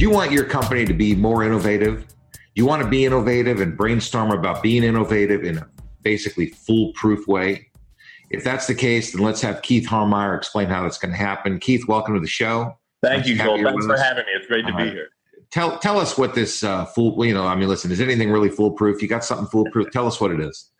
Do you want your company to be more innovative? You want to be innovative and brainstorm about being innovative in a basically foolproof way? If that's the case, then let's have Keith Harmeyer explain how that's going to happen. Keith, welcome to the show. Thank you, Joel. Thanks for having me. It's great to be here tell tell us what this uh, fool. You know, I mean, listen, is anything really foolproof? You got something foolproof? tell us what it is.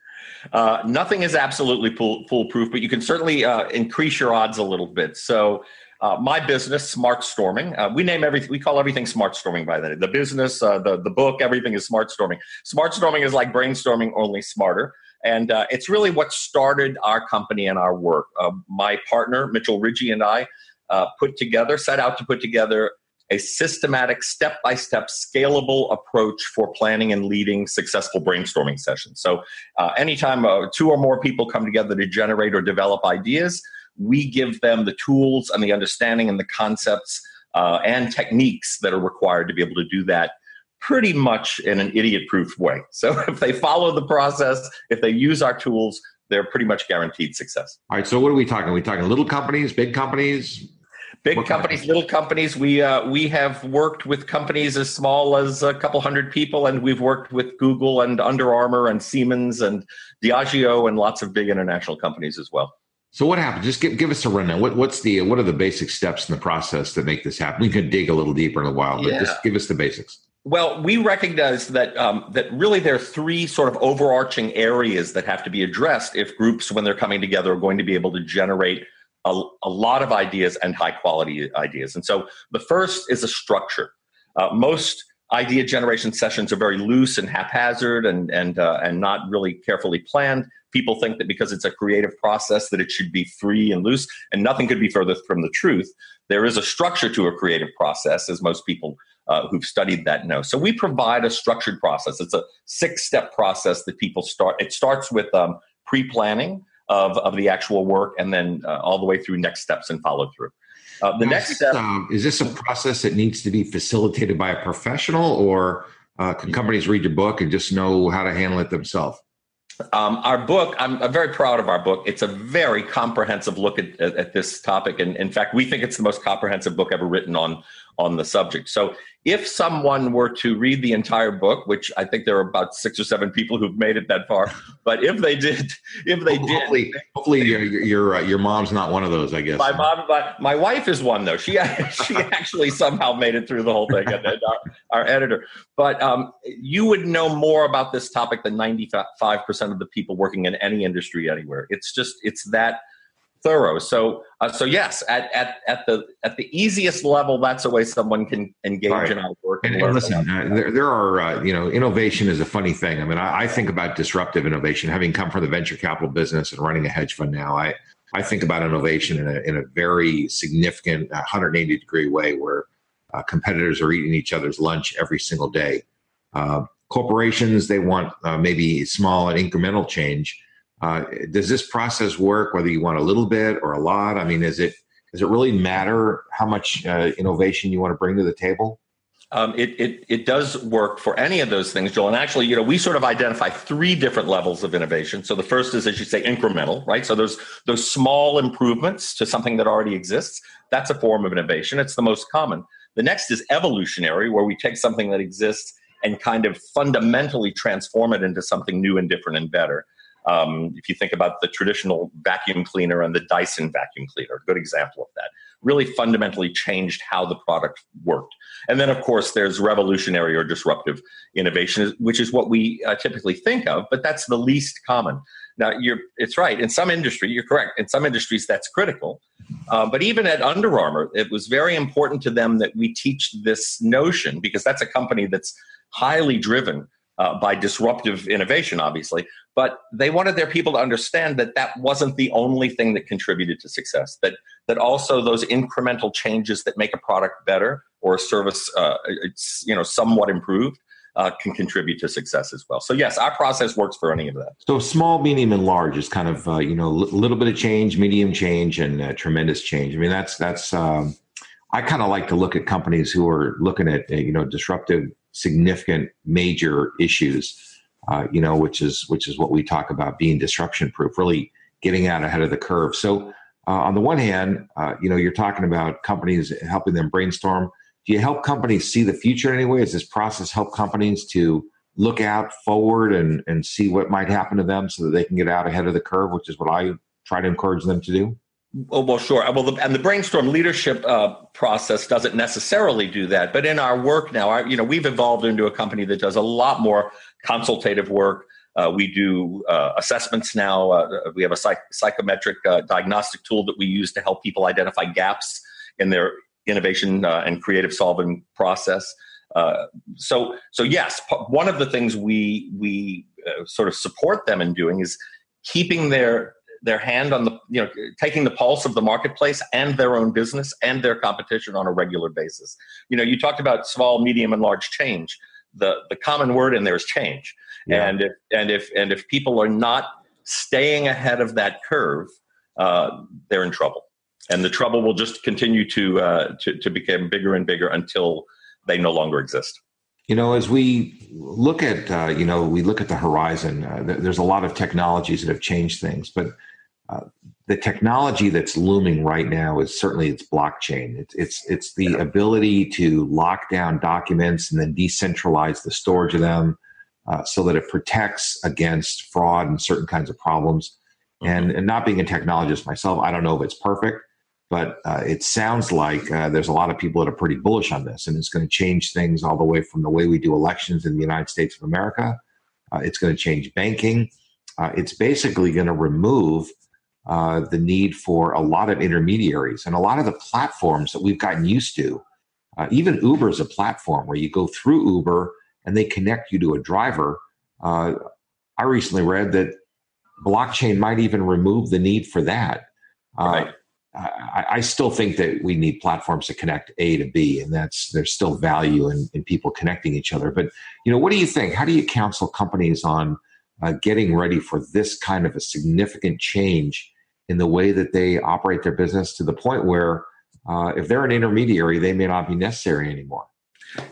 Uh, nothing is absolutely fool, foolproof, but you can certainly uh, increase your odds a little bit. So. Uh, my business, Smart Storming. Uh, we name everything. We call everything Smart Storming by the The business, uh, the the book, everything is Smart Storming. Smart Storming is like brainstorming, only smarter. And uh, it's really what started our company and our work. Uh, my partner, Mitchell Rigie, and I uh, put together, set out to put together a systematic, step by step, scalable approach for planning and leading successful brainstorming sessions. So, uh, anytime two or more people come together to generate or develop ideas, we give them the tools and the understanding and the concepts uh, and techniques that are required to be able to do that pretty much in an idiot proof way. So, if they follow the process, if they use our tools, they're pretty much guaranteed success. All right. So, what are we talking? Are we talking little companies, big companies? Big what companies, little companies. We uh, we have worked with companies as small as a couple hundred people, and we've worked with Google and Under Armour and Siemens and Diageo and lots of big international companies as well. So what happened? Just give, give us a rundown. What, what's the what are the basic steps in the process that make this happen? We could dig a little deeper in a while, but yeah. just give us the basics. Well, we recognize that um, that really there are three sort of overarching areas that have to be addressed if groups, when they're coming together, are going to be able to generate a, a lot of ideas and high quality ideas. And so the first is a structure. Uh, most idea generation sessions are very loose and haphazard and and uh, and not really carefully planned. People think that because it's a creative process that it should be free and loose, and nothing could be further from the truth. There is a structure to a creative process, as most people uh, who've studied that know. So we provide a structured process. It's a six-step process that people start. It starts with um, pre-planning of, of the actual work and then uh, all the way through next steps and follow through. Uh, the now, next step um, is this a process that needs to be facilitated by a professional, or uh, can companies read your book and just know how to handle it themselves? Um, our book, I'm, I'm, very proud of our book. It's a very comprehensive look at, at, at, this topic. And in fact, we think it's the most comprehensive book ever written on, on the subject. So if someone were to read the entire book, which I think there are about six or seven people who've made it that far, but if they did, if they hopefully, did, hopefully your your uh, your mom's not one of those, I guess. My mom, my, my wife is one though. She she actually somehow made it through the whole thing, and, and our, our, editor. But um, you would know more about this topic than ninety five percent of the people working in any industry anywhere. It's just it's that thorough. So, uh, so yes, at, at, at the at the easiest level, that's a way someone can engage right. in our work. And, and listen, uh, there, there are uh, you know, innovation is a funny thing. I mean, I, I, think about disruptive innovation, having come from the venture capital business and running a hedge fund now. I I think about innovation in a in a very significant 180 degree way, where uh, competitors are eating each other's lunch every single day. Uh, corporations they want uh, maybe small and incremental change uh, does this process work whether you want a little bit or a lot? I mean, is it does it really matter how much uh, innovation you want to bring to the table? Um, it, it, it does work for any of those things, Joel. And actually, you know, we sort of identify three different levels of innovation. So the first is, as you say, incremental, right? So those those small improvements to something that already exists. That's a form of innovation. It's the most common. The next is evolutionary, where we take something that exists and kind of fundamentally transform it into something new and different and better. Um, if you think about the traditional vacuum cleaner and the Dyson vacuum cleaner, a good example of that, really fundamentally changed how the product worked. And then, of course, there's revolutionary or disruptive innovation, which is what we uh, typically think of, but that's the least common. Now, you're, it's right. In some industry, you're correct. In some industries, that's critical. Uh, but even at Under Armour, it was very important to them that we teach this notion because that's a company that's highly driven uh, by disruptive innovation, obviously. But they wanted their people to understand that that wasn't the only thing that contributed to success. That that also those incremental changes that make a product better or a service, uh, it's you know somewhat improved. Uh, can contribute to success as well. So yes, our process works for any of that. So small, medium, and large is kind of uh, you know a little bit of change, medium change, and uh, tremendous change. I mean that's that's um, I kind of like to look at companies who are looking at uh, you know disruptive, significant, major issues. Uh, you know, which is which is what we talk about being disruption proof, really getting out ahead of the curve. So uh, on the one hand, uh, you know, you're talking about companies helping them brainstorm. Do you help companies see the future anyway? Does this process help companies to look out forward and and see what might happen to them so that they can get out ahead of the curve, which is what I try to encourage them to do? Oh, well, sure. Well, the, and the brainstorm leadership uh, process doesn't necessarily do that. But in our work now, our, you know, we've evolved into a company that does a lot more consultative work. Uh, we do uh, assessments now. Uh, we have a psych- psychometric uh, diagnostic tool that we use to help people identify gaps in their innovation uh, and creative solving process. so, so yes, one of the things we we sort of support them in doing is keeping their their hand on the you know taking the pulse of the marketplace and their own business and their competition on a regular basis. You know you talked about small medium and large change. The the common word in there is change. Yeah. and if and if and if people are not staying ahead of that curve uh, they're in trouble. And the trouble will just continue to uh, to, to become bigger and bigger until they no longer exist. You know, as we look at, uh, you know, we look at the horizon, uh, th- there's a lot of technologies that have changed things, but uh, the technology that's looming right now is certainly it's blockchain. It's it's, it's the ability to lock down documents and then decentralize the storage of them uh, so that it protects against fraud and certain kinds of problems. Mm-hmm. And, and not being a technologist myself, I don't know if it's perfect, but uh, it sounds like uh, there's a lot of people that are pretty bullish on this, and it's going to change things all the way from the way we do elections in the United States of America. Uh, it's going to change banking. Uh, it's basically going to remove uh, the need for a lot of intermediaries and a lot of the platforms that we've gotten used to. Uh, even Uber is a platform where you go through Uber and they connect you to a driver. I recently read that blockchain might even remove the need for that. Right. I, I, still think that we need platforms to connect A to B, and that's there's still value in, in people connecting each other. But you know, what do you think? How do you counsel companies on uh, getting ready for this kind of a significant change in the way that they operate their business to the point where, uh, if they're an intermediary, they may not be necessary anymore?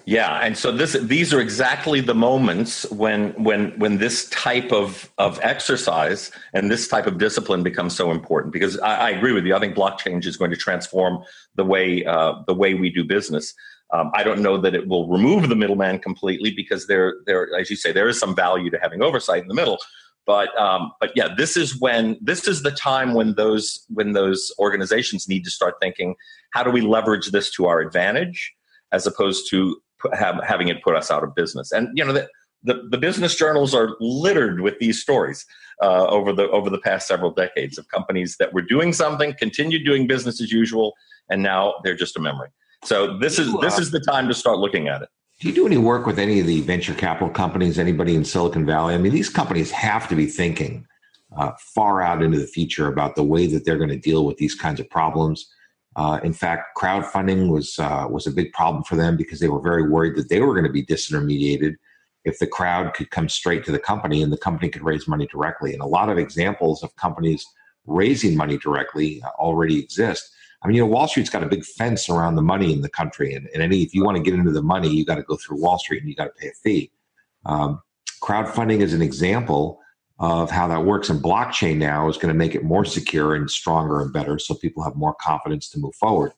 Yeah, and so this these are exactly the moments when when when this type of of exercise and this type of discipline becomes so important. Because I, I agree with you. I think blockchain is going to transform the way uh, the way we do business. Um, I don't know that it will remove the middleman completely because there there as you say there is some value to having oversight in the middle. But um, but yeah, this is when this is the time when those when those organizations need to start thinking how do we leverage this to our advantage as opposed to have, having it put us out of business. And you know the, the, the business journals are littered with these stories uh, over the over the past several decades of companies that were doing something, continued doing business as usual, and now they're just a memory. So this is this is the time to start looking at it. Do you do any work with any of the venture capital companies? Anybody in Silicon Valley? I mean, these companies have to be thinking uh, far out into the future about the way that they're going to deal with these kinds of problems. Uh, in fact, crowdfunding was uh, was a big problem for them because they were very worried that they were going to be disintermediated if the crowd could come straight to the company and the company could raise money directly. And a lot of examples of companies raising money directly uh, already exist. I mean, you know, Wall Street's got a big fence around the money in the country, and, and any if you want to get into the money, you got to go through Wall Street and you got to pay a fee. Um, crowdfunding is an example of how that works, and blockchain now is going to make it more secure and stronger and better, so people have more confidence to move forward.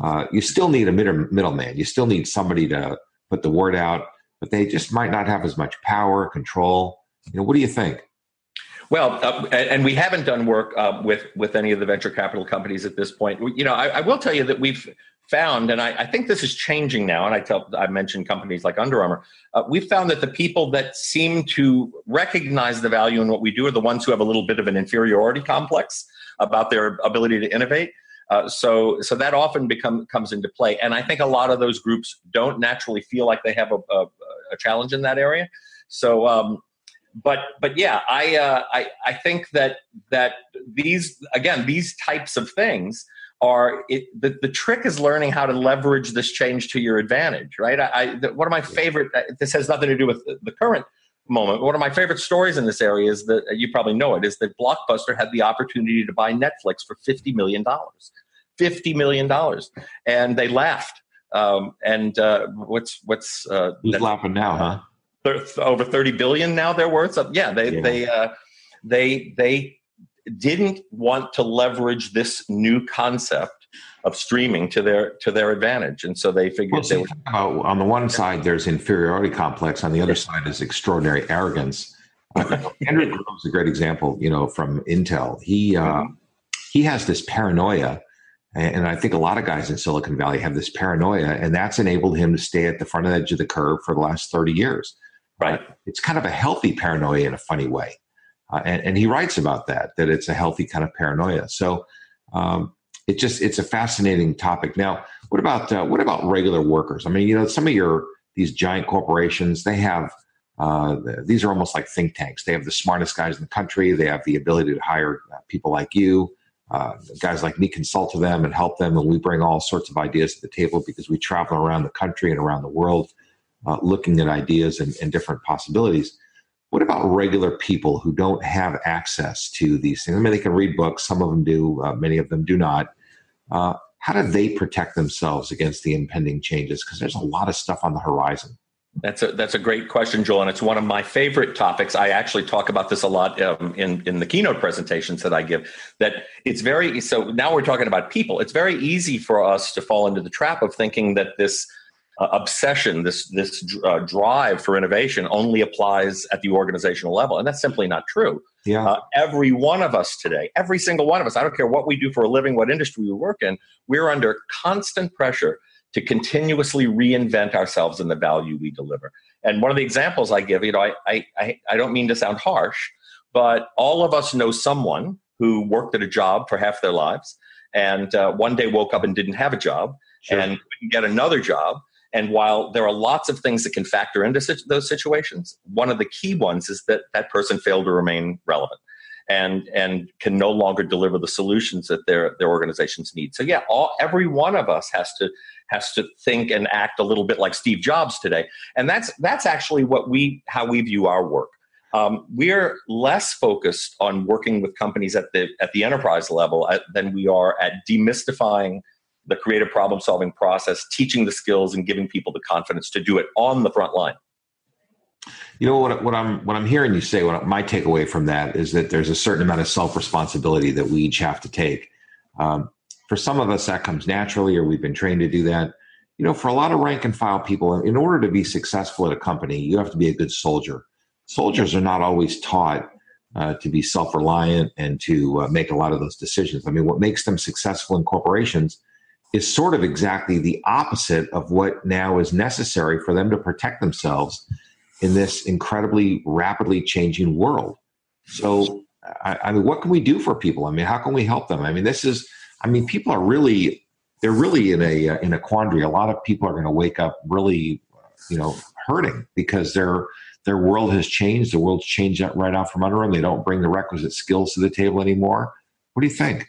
Uh, you still need a middle middleman. You still need somebody to put the word out, but they just might not have as much power, control. You know, what do you think? Well, uh, and we haven't done work uh, with with any of the venture capital companies at this point. You know, I, I will tell you that we've found, and I, I, think this is changing now. And I tell I mentioned companies like Under Armour. Uh, we've found that the people that seem to recognize the value in what we do are the ones who have a little bit of an inferiority complex about their ability to innovate. Uh, so, so that often become comes into play, and I think a lot of those groups don't naturally feel like they have a, a, a challenge in that area. So, um, but but yeah, I, uh, I I think that that these again these types of things are it, the, the trick is learning how to leverage this change to your advantage right? I, I the, one of my favorite uh, this has nothing to do with the, the current moment one of my favorite stories in this area is that uh, you probably know it is that blockbuster had the opportunity to buy netflix for 50 million dollars 50 million dollars and they laughed um, and uh, what's what's uh, who's laughing now huh over 30 billion now they're worth. So yeah, they yeah. they uh, they they didn't want to leverage this new concept of streaming to their to their advantage, and so they figured well, they were. Uh, on the one side, there's inferiority complex. On the other side, is extraordinary arrogance. Uh, Andrew Grove is a great example. You know, from Intel, he uh, mm-hmm. he has this paranoia. And I think a lot of guys in Silicon Valley have this paranoia, and that's enabled him to stay at the front edge of the curve for the last 30 years. Right. It's kind of a healthy paranoia in a funny way. Uh, and, and, he writes about that, that it's a healthy kind of paranoia. So um, it just, it's a fascinating topic. Now, what about, uh, what about regular workers? I mean, you know, some of your, these giant corporations, they have, uh, these are almost like think tanks. They have the smartest guys in the country. They have the ability to hire uh, people like you. Uh, guys like me consult to them and help them, and we bring all sorts of ideas to the table because we travel around the country and around the world uh, looking at ideas and, and, different possibilities. What about regular people who don't have access to these things? I mean, they can read books, some of them do, uh, many of them do not. Uh, how do they protect themselves against the impending changes? Because there's a lot of stuff on the horizon. That's a that's a great question, Joel, and it's one of my favorite topics. I actually talk about this a lot um, in in the keynote presentations that I give. That it's very so now we're talking about people. It's very easy for us to fall into the trap of thinking that this uh, obsession, this this uh, drive for innovation, only applies at the organizational level, and that's simply not true. Yeah. Uh, every one of us today, every single one of us, I don't care what we do for a living, what industry we work in, we're under constant pressure to continuously reinvent ourselves and the value we deliver. And one of the examples I give, you know, I I I don't mean to sound harsh, but all of us know someone who worked at a job for half their lives and uh, one day woke up and didn't have a job sure. and couldn't get another job and while there are lots of things that can factor into those situations, one of the key ones is that that person failed to remain relevant and and can no longer deliver the solutions that their their organizations need. So yeah, all every one of us has to has to think and act a little bit like Steve Jobs today, and that's that's actually what we how we view our work. Um, we're less focused on working with companies at the at the enterprise level at, than we are at demystifying the creative problem solving process, teaching the skills, and giving people the confidence to do it on the front line. You know what? What I'm what I'm hearing you say. What my takeaway from that is that there's a certain amount of self responsibility that we each have to take. Um, for some of us, that comes naturally, or we've been trained to do that. You know, for a lot of rank and file people, in order to be successful at a company, you have to be a good soldier. Soldiers are not always taught uh, to be self reliant and to uh, make a lot of those decisions. I mean, what makes them successful in corporations is sort of exactly the opposite of what now is necessary for them to protect themselves in this incredibly rapidly changing world. So, I, I, mean, what can we do for people? I mean, how can we help them? I mean, this is, I mean, people are really, they're really in a uh, in a quandary. A lot of people are going to wake up really, you know, hurting because their their world has changed. The world's changed right out from under them. They don't bring the requisite skills to the table anymore. What do you think?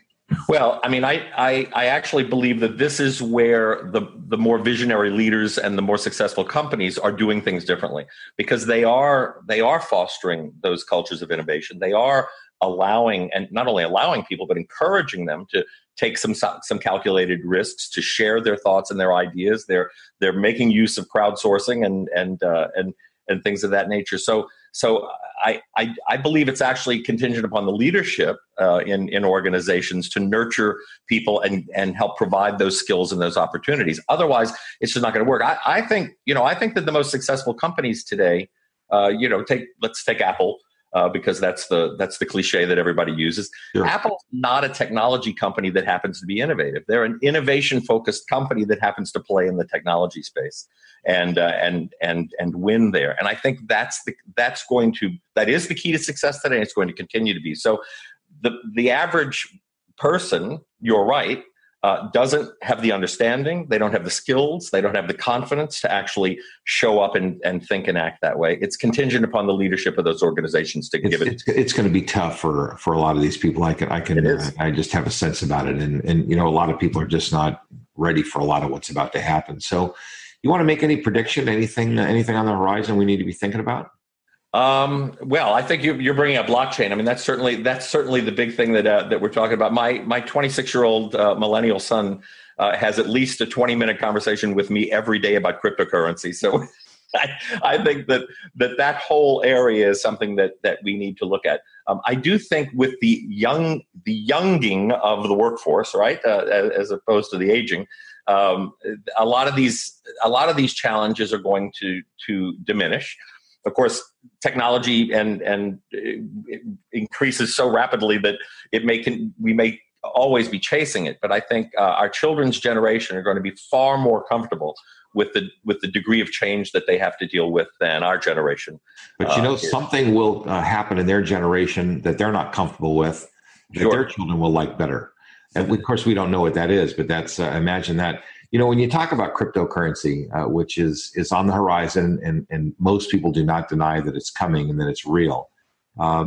Well, I mean, I, I, I actually believe that this is where the the more visionary leaders and the more successful companies are doing things differently because they are they are fostering those cultures of innovation. They are allowing and not only allowing people but encouraging them to take some some calculated risks to share their thoughts and their ideas they're they're making use of crowdsourcing and and uh, and and things of that nature so so I, I, I believe it's actually contingent upon the leadership uh, in in organizations to nurture people and and help provide those skills and those opportunities. Otherwise, it's just not going to work. I, I think you know I think that the most successful companies today, uh, you know, take let's take Apple uh, because that's the that's the cliche that everybody uses. Sure. Apple's not a technology company that happens to be innovative. They're an innovation focused company that happens to play in the technology space and uh, and and and win there. And I think that's the that's going to that is the key to success today. And it's going to continue to be so. The the average person, you're right, uh, doesn't have the understanding, they don't have the skills, they don't have the confidence to actually show up and, and think and act that way. It's contingent upon the leadership of those organizations to it's, give it. It's, it's, going to be tough for for a lot of these people. I can I can uh, I just have a sense about it, and and you know a lot of people are just not ready for a lot of what's about to happen. So, you want to make any prediction? Anything anything on the horizon we need to be thinking about? Um, well, I think you, are bringing up blockchain. I mean, that's certainly that's certainly the big thing that uh, that we're talking about. My my 26 year old uh, millennial son uh, has at least a 20 minute conversation with me every day about cryptocurrency. So. I, I think that, that that whole area is something that, that we need to look at. Um, I do think with the young the younging of the workforce, right, uh, as, opposed to the aging, um, a lot of these a lot of these challenges are going to to diminish of course, technology and and increases so rapidly that it may can, we may always be chasing it. But I think uh, our children's generation are going to be far more comfortable with the with the degree of change that they have to deal with than our generation. But you know, uh, something will uh, happen in their generation that they're not comfortable with that sure. their children will like better. And of course, we don't know what that is, but that's uh, imagine that you know when you talk about cryptocurrency uh, which is is on the horizon and and most people do not deny that it's coming and that it's real uh,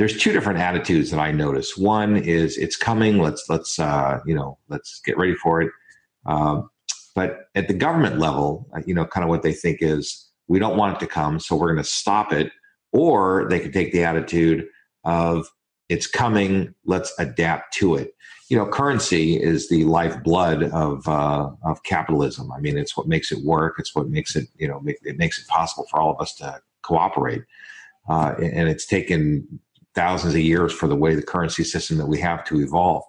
there's two different attitudes that i notice. One is it's coming let's let's uh, you know let's get ready for it. Um, but at the government level uh, you know kind of what they think is we don't want it to come so we're going to stop it. Or they could take the attitude of it's coming let's adapt to it you know, currency is the lifeblood of uh, of capitalism. I mean, it's what makes it work. It's what makes it you know make, it makes it possible for all of us to cooperate. Uh, and it's taken thousands of years for the way the currency system that we have to evolve.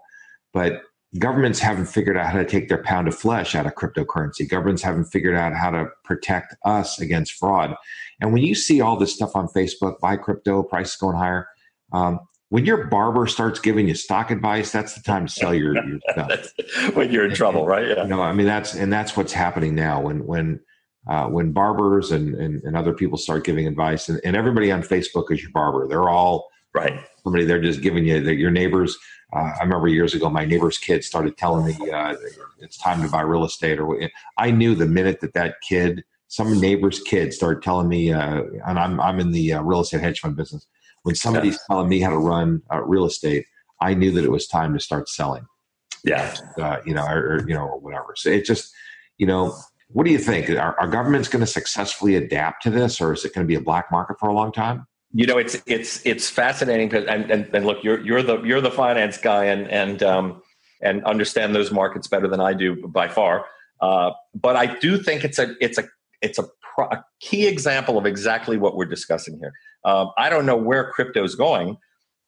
But governments haven't figured out how to take their pound of flesh out of cryptocurrency. Governments haven't figured out how to protect us against fraud. And when you see all this stuff on Facebook, buy crypto, prices going higher. Um, when your barber starts giving you stock advice, that's the time to sell your, your stuff. when you're in trouble, right? Yeah. You know, I mean that's and that's what's happening now. When when uh, when barbers and, and, and other people start giving advice, and, and everybody on Facebook is your barber. They're all right. Somebody they're just giving you that your neighbors. Uh, I remember years ago, my neighbor's kid started telling me uh, it's time to buy real estate. Or I knew the minute that that kid, some neighbor's kid, started telling me, uh, and I'm I'm in the uh, real estate hedge fund business when somebody's telling me how to run uh, real estate, I knew that it was time to start selling. Yeah, uh, you know, or, or, you know, or whatever. So it just, you know, what do you think? Are, are governments going to successfully adapt to this, or is it going to be a black market for a long time? You know, it's it's it's fascinating because and, and, and look, you're you're the you're the finance guy and and um, and understand those markets better than I do by far. Uh, but I do think it's a it's a it's a, pro- a key example of exactly what we're discussing here. Um, I don't know where crypto is going,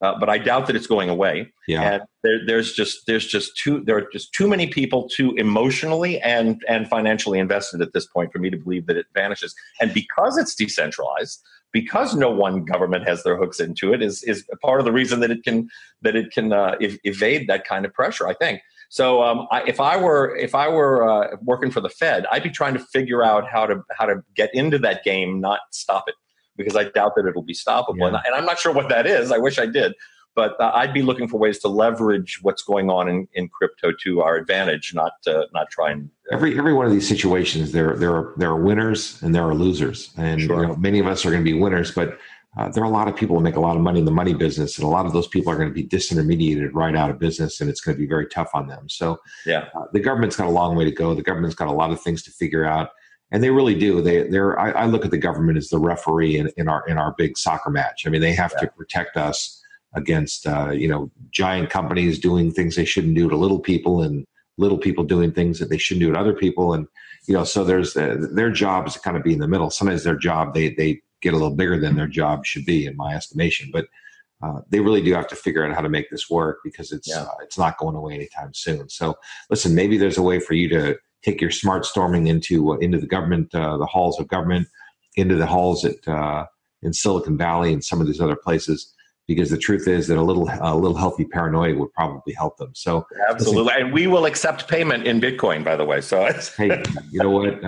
uh, but I doubt that it's going away. Yeah. And there, there's just there's just too there are just too many people too emotionally and and financially invested at this point for me to believe that it vanishes. And because it's decentralized, because no one government has their hooks into it, is is part of the reason that it can that it can uh, ev- evade that kind of pressure. I think. So um, I, if I were if I were uh, working for the Fed, I'd be trying to figure out how to how to get into that game, not stop it because I doubt that it'll be stoppable. Yeah. And, I'm not sure what that is. I wish I did. But uh, I'd be looking for ways to leverage what's going on in, in crypto to our advantage, not uh, not try and uh, every every one of these situations there there are there are winners and there are losers, and sure. you know, many of us are going to be winners, but uh, there are a lot of people who make a lot of money in the money business, and a lot of those people are going to be disintermediated right out of business, and it's going to be very tough on them. So, yeah, uh, the government's got a long way to go. The government's got a lot of things to figure out and they really do. They they're I, I, look at the government as the referee in, in our in our big soccer match. I mean, they have yeah. to protect us against uh, you know giant companies doing things they shouldn't do to little people and little people doing things that they shouldn't do to other people and you know so there's uh, their job is to kind of be in the middle sometimes their job they they get a little bigger than their job should be in my estimation but uh, they really do have to figure out how to make this work because it's yeah. uh, it's not going away anytime soon. So, listen, maybe there's a way for you to take your smart storming into uh, into the government, uh, the halls of government, into the halls at uh, in Silicon Valley and some of these other places. Because the truth is that a little a little healthy paranoia would probably help them. So absolutely, listen, and we will accept payment in Bitcoin, by the way. So hey, you know what?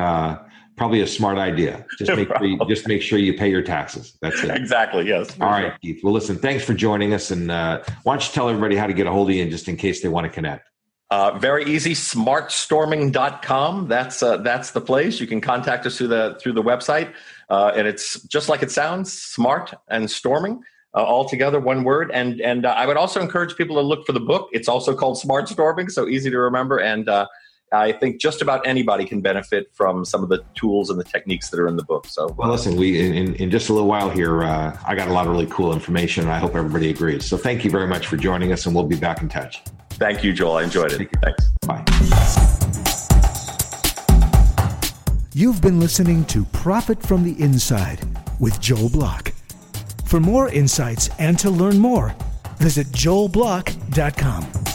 Probably a smart idea. Just make sure you, just make sure you pay your taxes. That's it. Exactly. Yes. All right. Keith. Well, listen. Thanks for joining us, and uh, why don't you tell everybody how to get a hold of you, just in case they want to connect. Uh, very easy. Smartstorming.com. That's uh, that's the place. You can contact us through the through the website, uh, and it's just like it sounds: smart and storming. Uh, all together, one word. And and uh, I would also encourage people to look for the book. It's also called Smart Storming, so easy to remember. And uh, I think just about anybody can benefit from some of the tools and the techniques that are in the book. So, well, listen, we in, in just a little while here, uh, I got a lot of really cool information, and I hope everybody agrees. So, thank you very much for joining us, and we'll be back in touch. Thank you, Joel. I enjoyed it. Thanks. Bye. You've been listening to Profit from the Inside with Joel Block. For more insights and to learn more, visit joelblock.com.